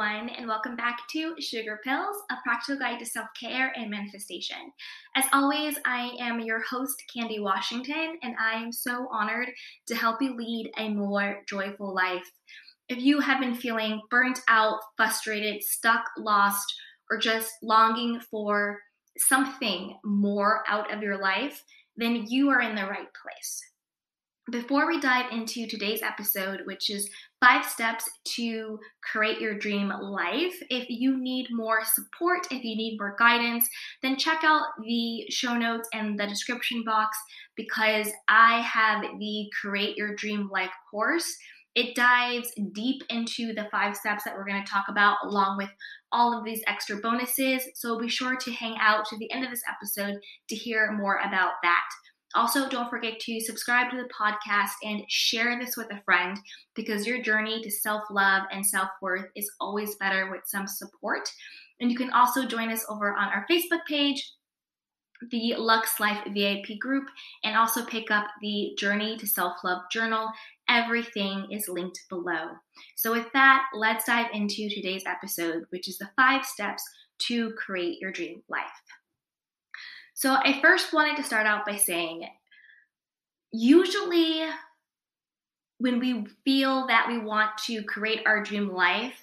Everyone, and welcome back to Sugar Pills, a practical guide to self care and manifestation. As always, I am your host, Candy Washington, and I am so honored to help you lead a more joyful life. If you have been feeling burnt out, frustrated, stuck, lost, or just longing for something more out of your life, then you are in the right place. Before we dive into today's episode, which is five steps to create your dream life, if you need more support, if you need more guidance, then check out the show notes and the description box because I have the Create Your Dream Life course. It dives deep into the five steps that we're going to talk about, along with all of these extra bonuses. So be sure to hang out to the end of this episode to hear more about that. Also, don't forget to subscribe to the podcast and share this with a friend because your journey to self love and self worth is always better with some support. And you can also join us over on our Facebook page, the Lux Life VIP group, and also pick up the Journey to Self Love journal. Everything is linked below. So, with that, let's dive into today's episode, which is the five steps to create your dream life. So I first wanted to start out by saying usually when we feel that we want to create our dream life,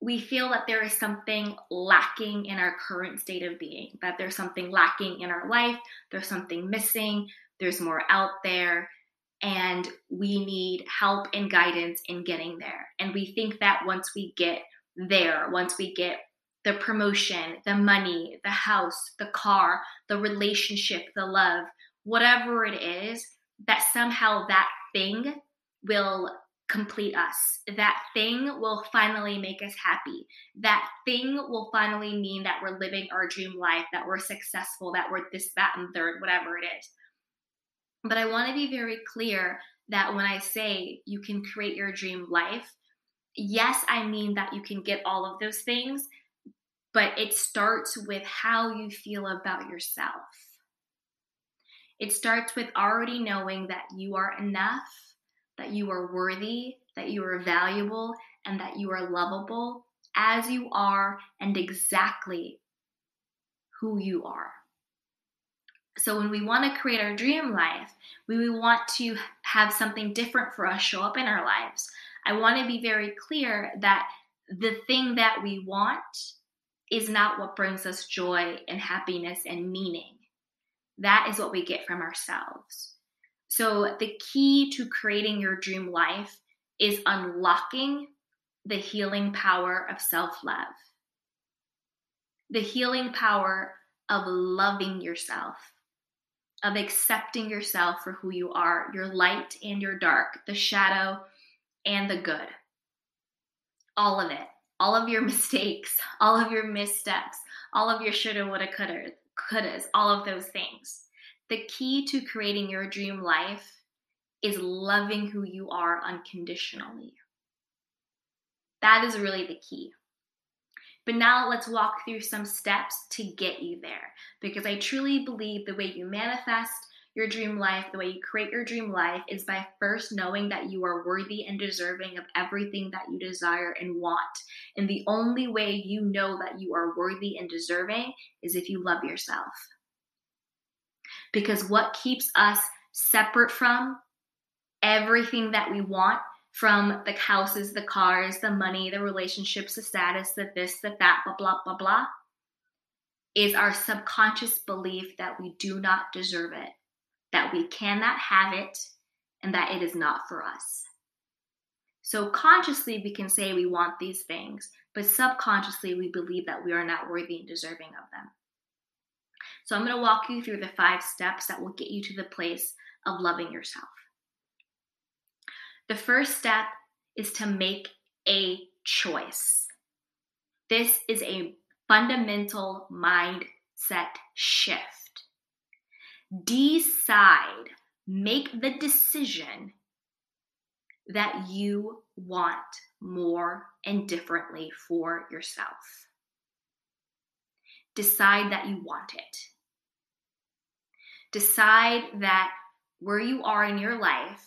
we feel that there is something lacking in our current state of being, that there's something lacking in our life, there's something missing, there's more out there, and we need help and guidance in getting there. And we think that once we get there, once we get the promotion, the money, the house, the car, the relationship, the love, whatever it is, that somehow that thing will complete us. That thing will finally make us happy. That thing will finally mean that we're living our dream life, that we're successful, that we're this, that, and third, whatever it is. But I want to be very clear that when I say you can create your dream life, yes, I mean that you can get all of those things, but it starts with how you feel about yourself. It starts with already knowing that you are enough, that you are worthy, that you are valuable, and that you are lovable as you are and exactly who you are. So, when we want to create our dream life, we want to have something different for us show up in our lives. I want to be very clear that the thing that we want is not what brings us joy and happiness and meaning. That is what we get from ourselves. So, the key to creating your dream life is unlocking the healing power of self love, the healing power of loving yourself, of accepting yourself for who you are, your light and your dark, the shadow and the good. All of it all of your mistakes, all of your missteps, all of your shoulda, woulda, coulda, couldas, all of those things. The key to creating your dream life is loving who you are unconditionally. That is really the key. But now let's walk through some steps to get you there because I truly believe the way you manifest, your dream life, the way you create your dream life is by first knowing that you are worthy and deserving of everything that you desire and want. And the only way you know that you are worthy and deserving is if you love yourself. Because what keeps us separate from everything that we want from the houses, the cars, the money, the relationships, the status, the this, the that, blah, blah, blah, blah, is our subconscious belief that we do not deserve it that we cannot have it, and that it is not for us. So, consciously, we can say we want these things, but subconsciously, we believe that we are not worthy and deserving of them. So, I'm going to walk you through the five steps that will get you to the place of loving yourself. The first step is to make a choice. This is a fundamental mindset shift. Decide, make the decision that you want more and differently for yourself. Decide that you want it. Decide that where you are in your life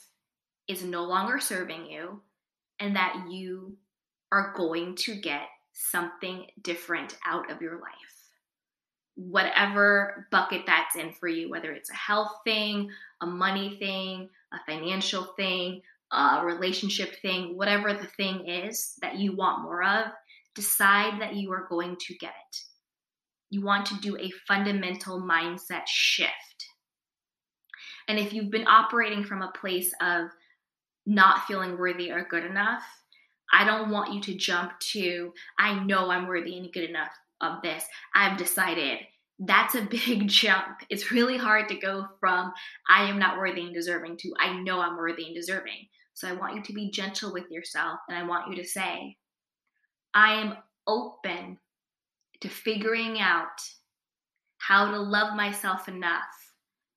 is no longer serving you and that you are going to get something different out of your life. Whatever bucket that's in for you, whether it's a health thing, a money thing, a financial thing, a relationship thing, whatever the thing is that you want more of, decide that you are going to get it. You want to do a fundamental mindset shift. And if you've been operating from a place of not feeling worthy or good enough, I don't want you to jump to, I know I'm worthy and good enough of this. I've decided. That's a big jump. It's really hard to go from, I am not worthy and deserving to, I know I'm worthy and deserving. So I want you to be gentle with yourself and I want you to say, I am open to figuring out how to love myself enough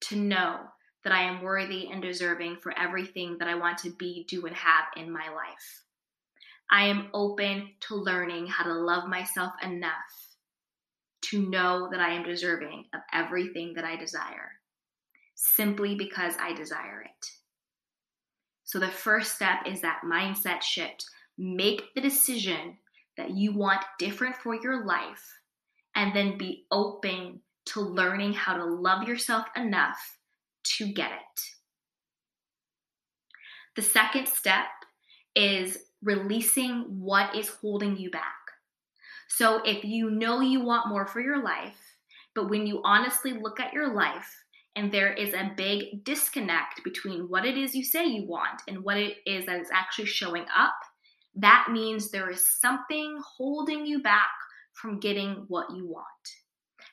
to know that I am worthy and deserving for everything that I want to be, do, and have in my life. I am open to learning how to love myself enough to know that I am deserving of everything that I desire simply because I desire it. So the first step is that mindset shift. Make the decision that you want different for your life and then be open to learning how to love yourself enough to get it. The second step is releasing what is holding you back. So if you know you want more for your life, but when you honestly look at your life and there is a big disconnect between what it is you say you want and what it is that is actually showing up, that means there is something holding you back from getting what you want.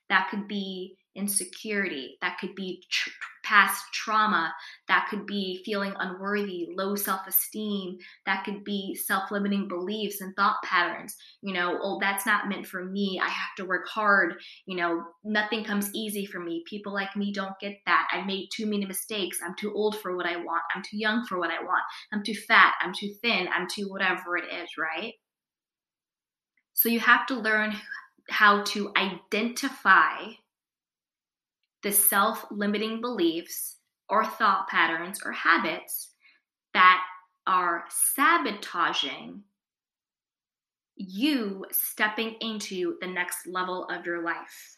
That could be insecurity, that could be tr- past trauma, that could be feeling unworthy, low self esteem, that could be self limiting beliefs and thought patterns. You know, oh, that's not meant for me. I have to work hard. You know, nothing comes easy for me. People like me don't get that. I made too many mistakes. I'm too old for what I want. I'm too young for what I want. I'm too fat. I'm too thin. I'm too whatever it is, right? So you have to learn how to identify the self limiting beliefs or thought patterns or habits that are sabotaging you stepping into the next level of your life.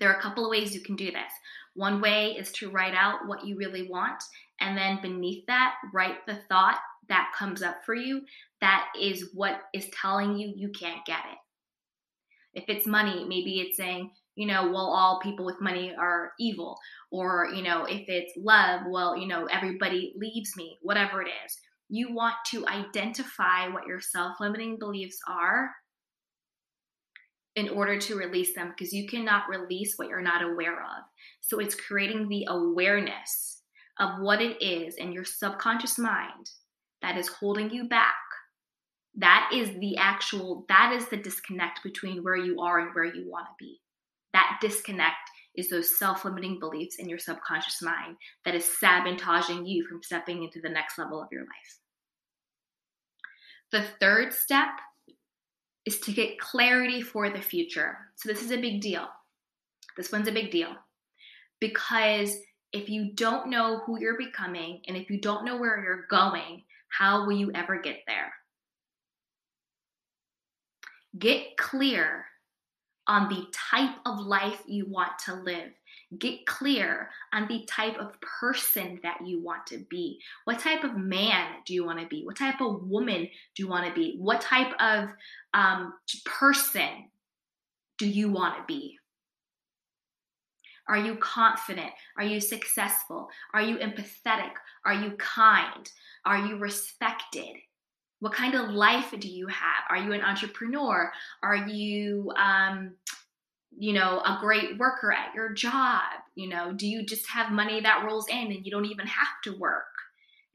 There are a couple of ways you can do this. One way is to write out what you really want, and then beneath that, write the thought that comes up for you that is what is telling you you can't get it. If it's money, maybe it's saying, you know, well, all people with money are evil. Or, you know, if it's love, well, you know, everybody leaves me, whatever it is. You want to identify what your self limiting beliefs are in order to release them because you cannot release what you're not aware of. So it's creating the awareness of what it is in your subconscious mind that is holding you back. That is the actual, that is the disconnect between where you are and where you want to be. That disconnect is those self limiting beliefs in your subconscious mind that is sabotaging you from stepping into the next level of your life. The third step is to get clarity for the future. So, this is a big deal. This one's a big deal because if you don't know who you're becoming and if you don't know where you're going, how will you ever get there? Get clear on the type of life you want to live. Get clear on the type of person that you want to be. What type of man do you want to be? What type of woman do you want to be? What type of um, person do you want to be? Are you confident? Are you successful? Are you empathetic? Are you kind? Are you respected? What kind of life do you have? Are you an entrepreneur? Are you, um, you know, a great worker at your job? You know, do you just have money that rolls in and you don't even have to work?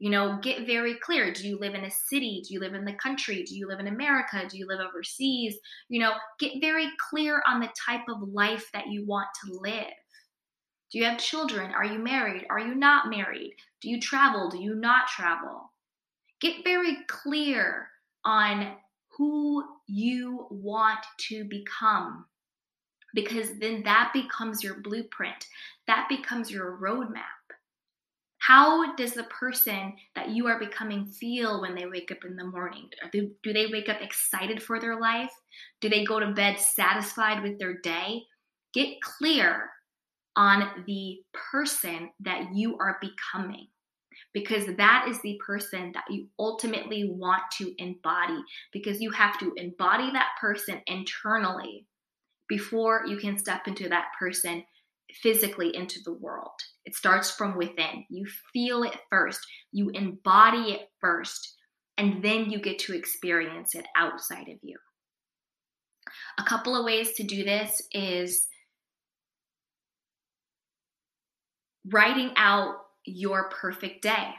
You know, get very clear. Do you live in a city? Do you live in the country? Do you live in America? Do you live overseas? You know, get very clear on the type of life that you want to live. Do you have children? Are you married? Are you not married? Do you travel? Do you not travel? Get very clear on who you want to become because then that becomes your blueprint, that becomes your roadmap. How does the person that you are becoming feel when they wake up in the morning? Do they wake up excited for their life? Do they go to bed satisfied with their day? Get clear on the person that you are becoming because that is the person that you ultimately want to embody because you have to embody that person internally before you can step into that person physically into the world. It starts from within. You feel it first, you embody it first, and then you get to experience it outside of you. A couple of ways to do this is writing out your perfect day.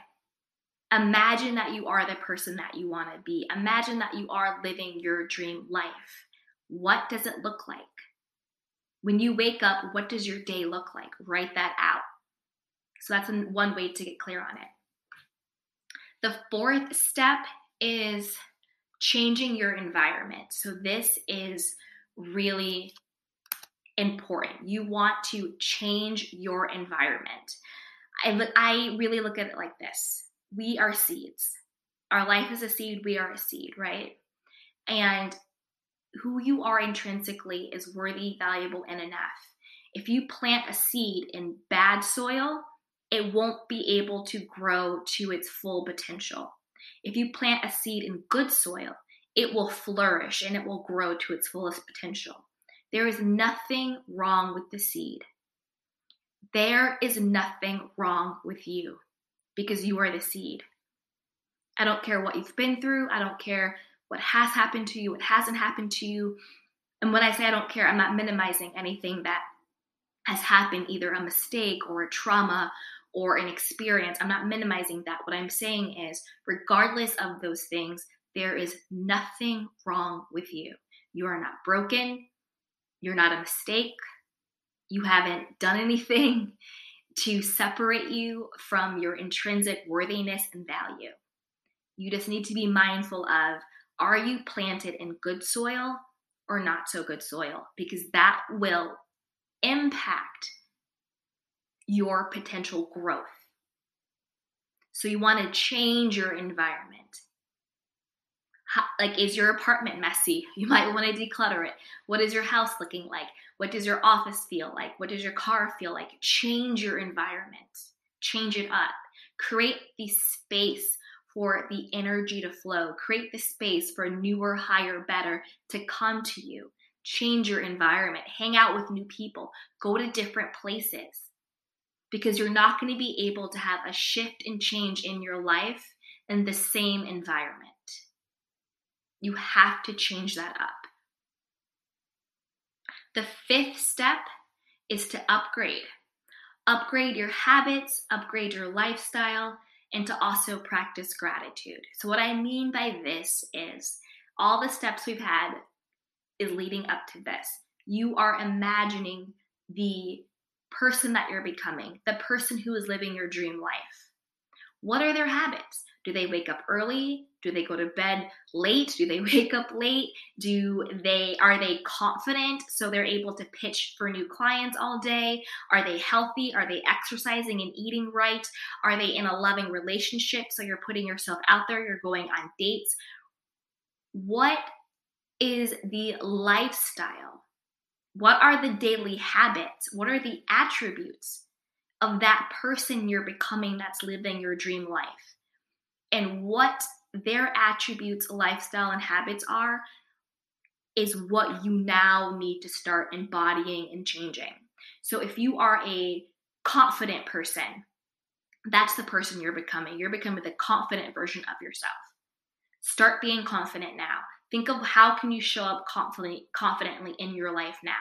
Imagine that you are the person that you want to be. Imagine that you are living your dream life. What does it look like? When you wake up, what does your day look like? Write that out. So that's one way to get clear on it. The fourth step is changing your environment. So this is really important. You want to change your environment. I, I really look at it like this we are seeds. Our life is a seed, we are a seed, right? And who you are intrinsically is worthy, valuable, and enough. If you plant a seed in bad soil, it won't be able to grow to its full potential. If you plant a seed in good soil, it will flourish and it will grow to its fullest potential. There is nothing wrong with the seed. There is nothing wrong with you because you are the seed. I don't care what you've been through. I don't care what has happened to you, what hasn't happened to you. And when I say I don't care, I'm not minimizing anything that has happened, either a mistake or a trauma or an experience. I'm not minimizing that. What I'm saying is, regardless of those things, there is nothing wrong with you. You are not broken. You're not a mistake. You haven't done anything to separate you from your intrinsic worthiness and value. You just need to be mindful of are you planted in good soil or not so good soil? Because that will impact your potential growth. So you want to change your environment. How, like, is your apartment messy? You might want to declutter it. What is your house looking like? What does your office feel like? What does your car feel like? Change your environment, change it up. Create the space for the energy to flow. Create the space for a newer, higher, better to come to you. Change your environment. Hang out with new people. Go to different places because you're not going to be able to have a shift and change in your life in the same environment. You have to change that up. The fifth step is to upgrade. Upgrade your habits, upgrade your lifestyle, and to also practice gratitude. So, what I mean by this is all the steps we've had is leading up to this. You are imagining the person that you're becoming, the person who is living your dream life. What are their habits? Do they wake up early? Do they go to bed late? Do they wake up late? Do they are they confident so they're able to pitch for new clients all day? Are they healthy? Are they exercising and eating right? Are they in a loving relationship so you're putting yourself out there, you're going on dates? What is the lifestyle? What are the daily habits? What are the attributes of that person you're becoming that's living your dream life? and what their attributes, lifestyle, and habits are is what you now need to start embodying and changing. So if you are a confident person, that's the person you're becoming. You're becoming the confident version of yourself. Start being confident now. Think of how can you show up confident, confidently in your life now.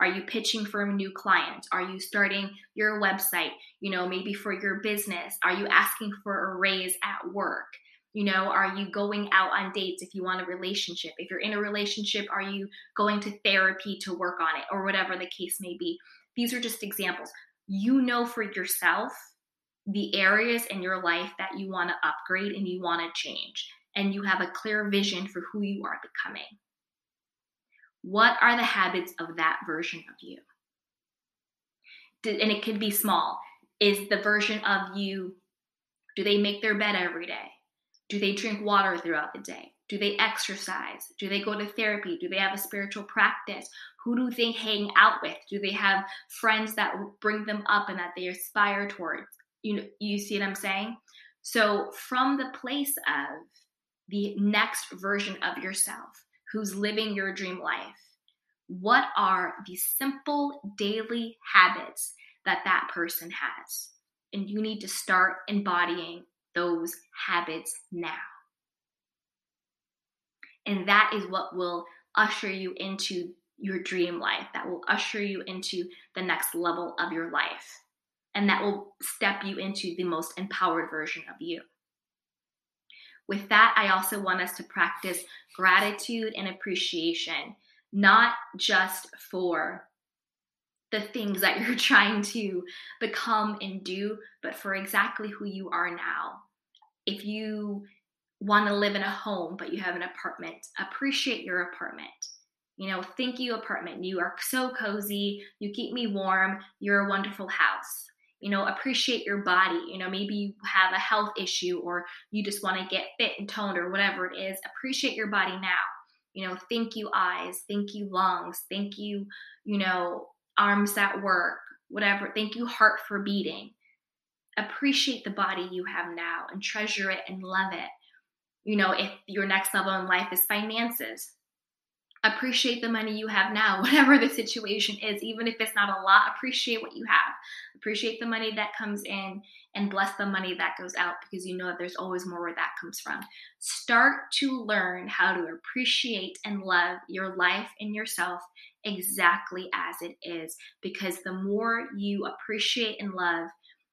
Are you pitching for a new client? Are you starting your website, you know, maybe for your business? Are you asking for a raise at work? You know, are you going out on dates if you want a relationship? If you're in a relationship, are you going to therapy to work on it or whatever the case may be? These are just examples. You know for yourself the areas in your life that you want to upgrade and you want to change, and you have a clear vision for who you are becoming. What are the habits of that version of you? And it could be small. Is the version of you, do they make their bed every day? Do they drink water throughout the day? Do they exercise? Do they go to therapy? Do they have a spiritual practice? Who do they hang out with? Do they have friends that bring them up and that they aspire towards? You know, you see what I'm saying? So from the place of the next version of yourself who's living your dream life, what are the simple daily habits that that person has? And you need to start embodying those habits now. And that is what will usher you into your dream life, that will usher you into the next level of your life, and that will step you into the most empowered version of you. With that, I also want us to practice gratitude and appreciation, not just for the things that you're trying to become and do, but for exactly who you are now. If you want to live in a home, but you have an apartment, appreciate your apartment. You know, thank you, apartment. You are so cozy. You keep me warm. You're a wonderful house. You know, appreciate your body. You know, maybe you have a health issue or you just want to get fit and toned or whatever it is. Appreciate your body now. You know, thank you, eyes. Thank you, lungs. Thank you, you know, arms that work, whatever. Thank you, heart for beating. Appreciate the body you have now and treasure it and love it. You know, if your next level in life is finances, appreciate the money you have now, whatever the situation is, even if it's not a lot, appreciate what you have. Appreciate the money that comes in and bless the money that goes out because you know that there's always more where that comes from. Start to learn how to appreciate and love your life and yourself exactly as it is because the more you appreciate and love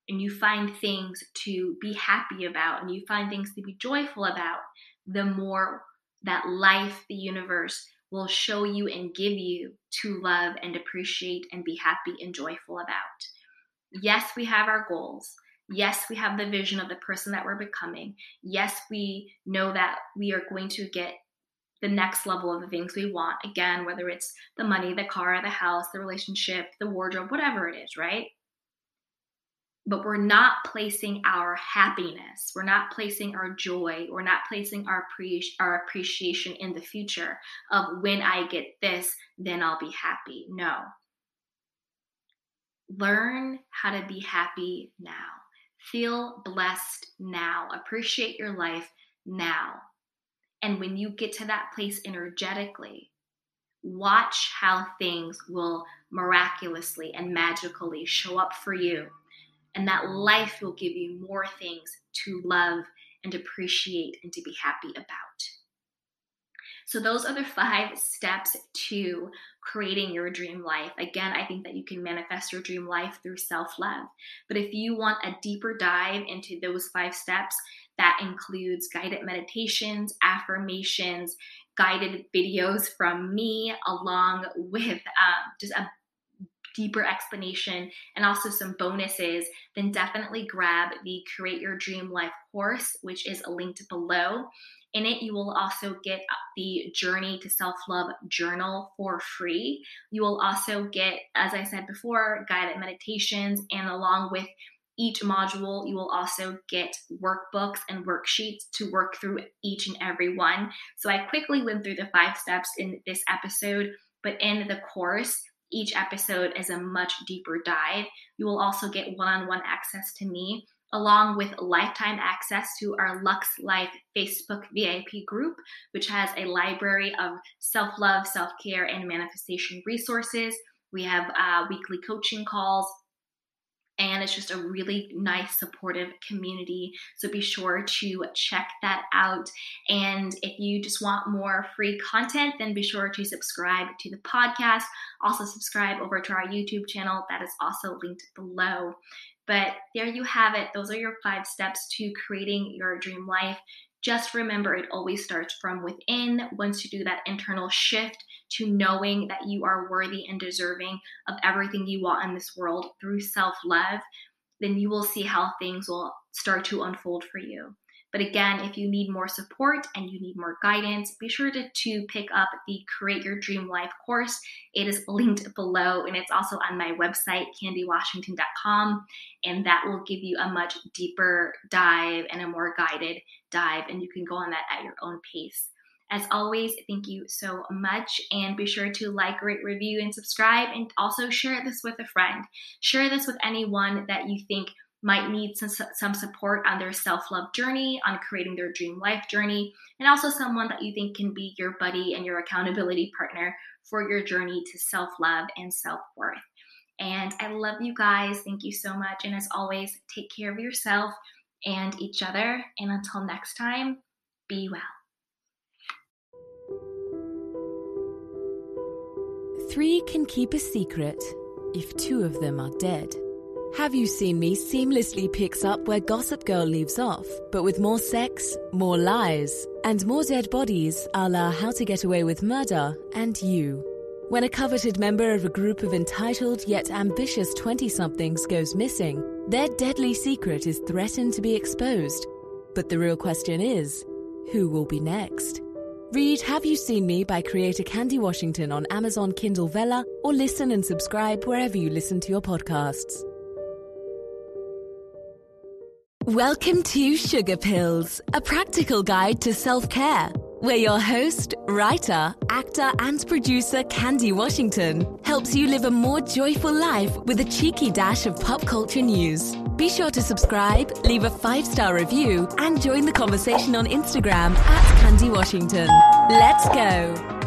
and you find things to be happy about and you find things to be joyful about, the more that life, the universe, will show you and give you to love and appreciate and be happy and joyful about. Yes, we have our goals. Yes, we have the vision of the person that we're becoming. Yes, we know that we are going to get the next level of the things we want. Again, whether it's the money, the car, the house, the relationship, the wardrobe, whatever it is, right? But we're not placing our happiness, we're not placing our joy, we're not placing our, pre- our appreciation in the future of when I get this, then I'll be happy. No. Learn how to be happy now. Feel blessed now. Appreciate your life now and when you get to that place energetically, watch how things will miraculously and magically show up for you. And that life will give you more things to love and appreciate and to be happy about. So, those are the five steps to creating your dream life. Again, I think that you can manifest your dream life through self love. But if you want a deeper dive into those five steps, that includes guided meditations, affirmations, guided videos from me, along with um, just a deeper explanation and also some bonuses, then definitely grab the Create Your Dream Life course, which is linked below. In it, you will also get the Journey to Self Love journal for free. You will also get, as I said before, guided meditations, and along with each module, you will also get workbooks and worksheets to work through each and every one. So I quickly went through the five steps in this episode, but in the course, each episode is a much deeper dive. You will also get one on one access to me, along with lifetime access to our Lux Life Facebook VIP group, which has a library of self love, self care, and manifestation resources. We have uh, weekly coaching calls and it's just a really nice supportive community. So be sure to check that out. And if you just want more free content then be sure to subscribe to the podcast. Also subscribe over to our youtube channel. That is also linked below. But there you have it. Those are your five steps to creating your dream life. Just remember it always starts from within. Once you do that internal shift to knowing that you are worthy and deserving of everything you want in this world through self love, then you will see how things will start to unfold for you. But again, if you need more support and you need more guidance, be sure to, to pick up the Create Your Dream Life course. It is linked below and it's also on my website, candywashington.com. And that will give you a much deeper dive and a more guided dive. And you can go on that at your own pace. As always, thank you so much. And be sure to like, rate, review, and subscribe. And also share this with a friend. Share this with anyone that you think might need some, some support on their self love journey, on creating their dream life journey, and also someone that you think can be your buddy and your accountability partner for your journey to self love and self worth. And I love you guys. Thank you so much. And as always, take care of yourself and each other. And until next time, be well. Three can keep a secret if two of them are dead. Have You Seen Me seamlessly picks up where Gossip Girl leaves off, but with more sex, more lies, and more dead bodies a la How to Get Away with Murder and You. When a coveted member of a group of entitled yet ambitious 20 somethings goes missing, their deadly secret is threatened to be exposed. But the real question is who will be next? Read Have You Seen Me by creator Candy Washington on Amazon Kindle Vella or listen and subscribe wherever you listen to your podcasts. Welcome to Sugar Pills, a practical guide to self care, where your host, writer, actor, and producer Candy Washington helps you live a more joyful life with a cheeky dash of pop culture news. Be sure to subscribe, leave a five star review, and join the conversation on Instagram at Candy Washington. Let's go.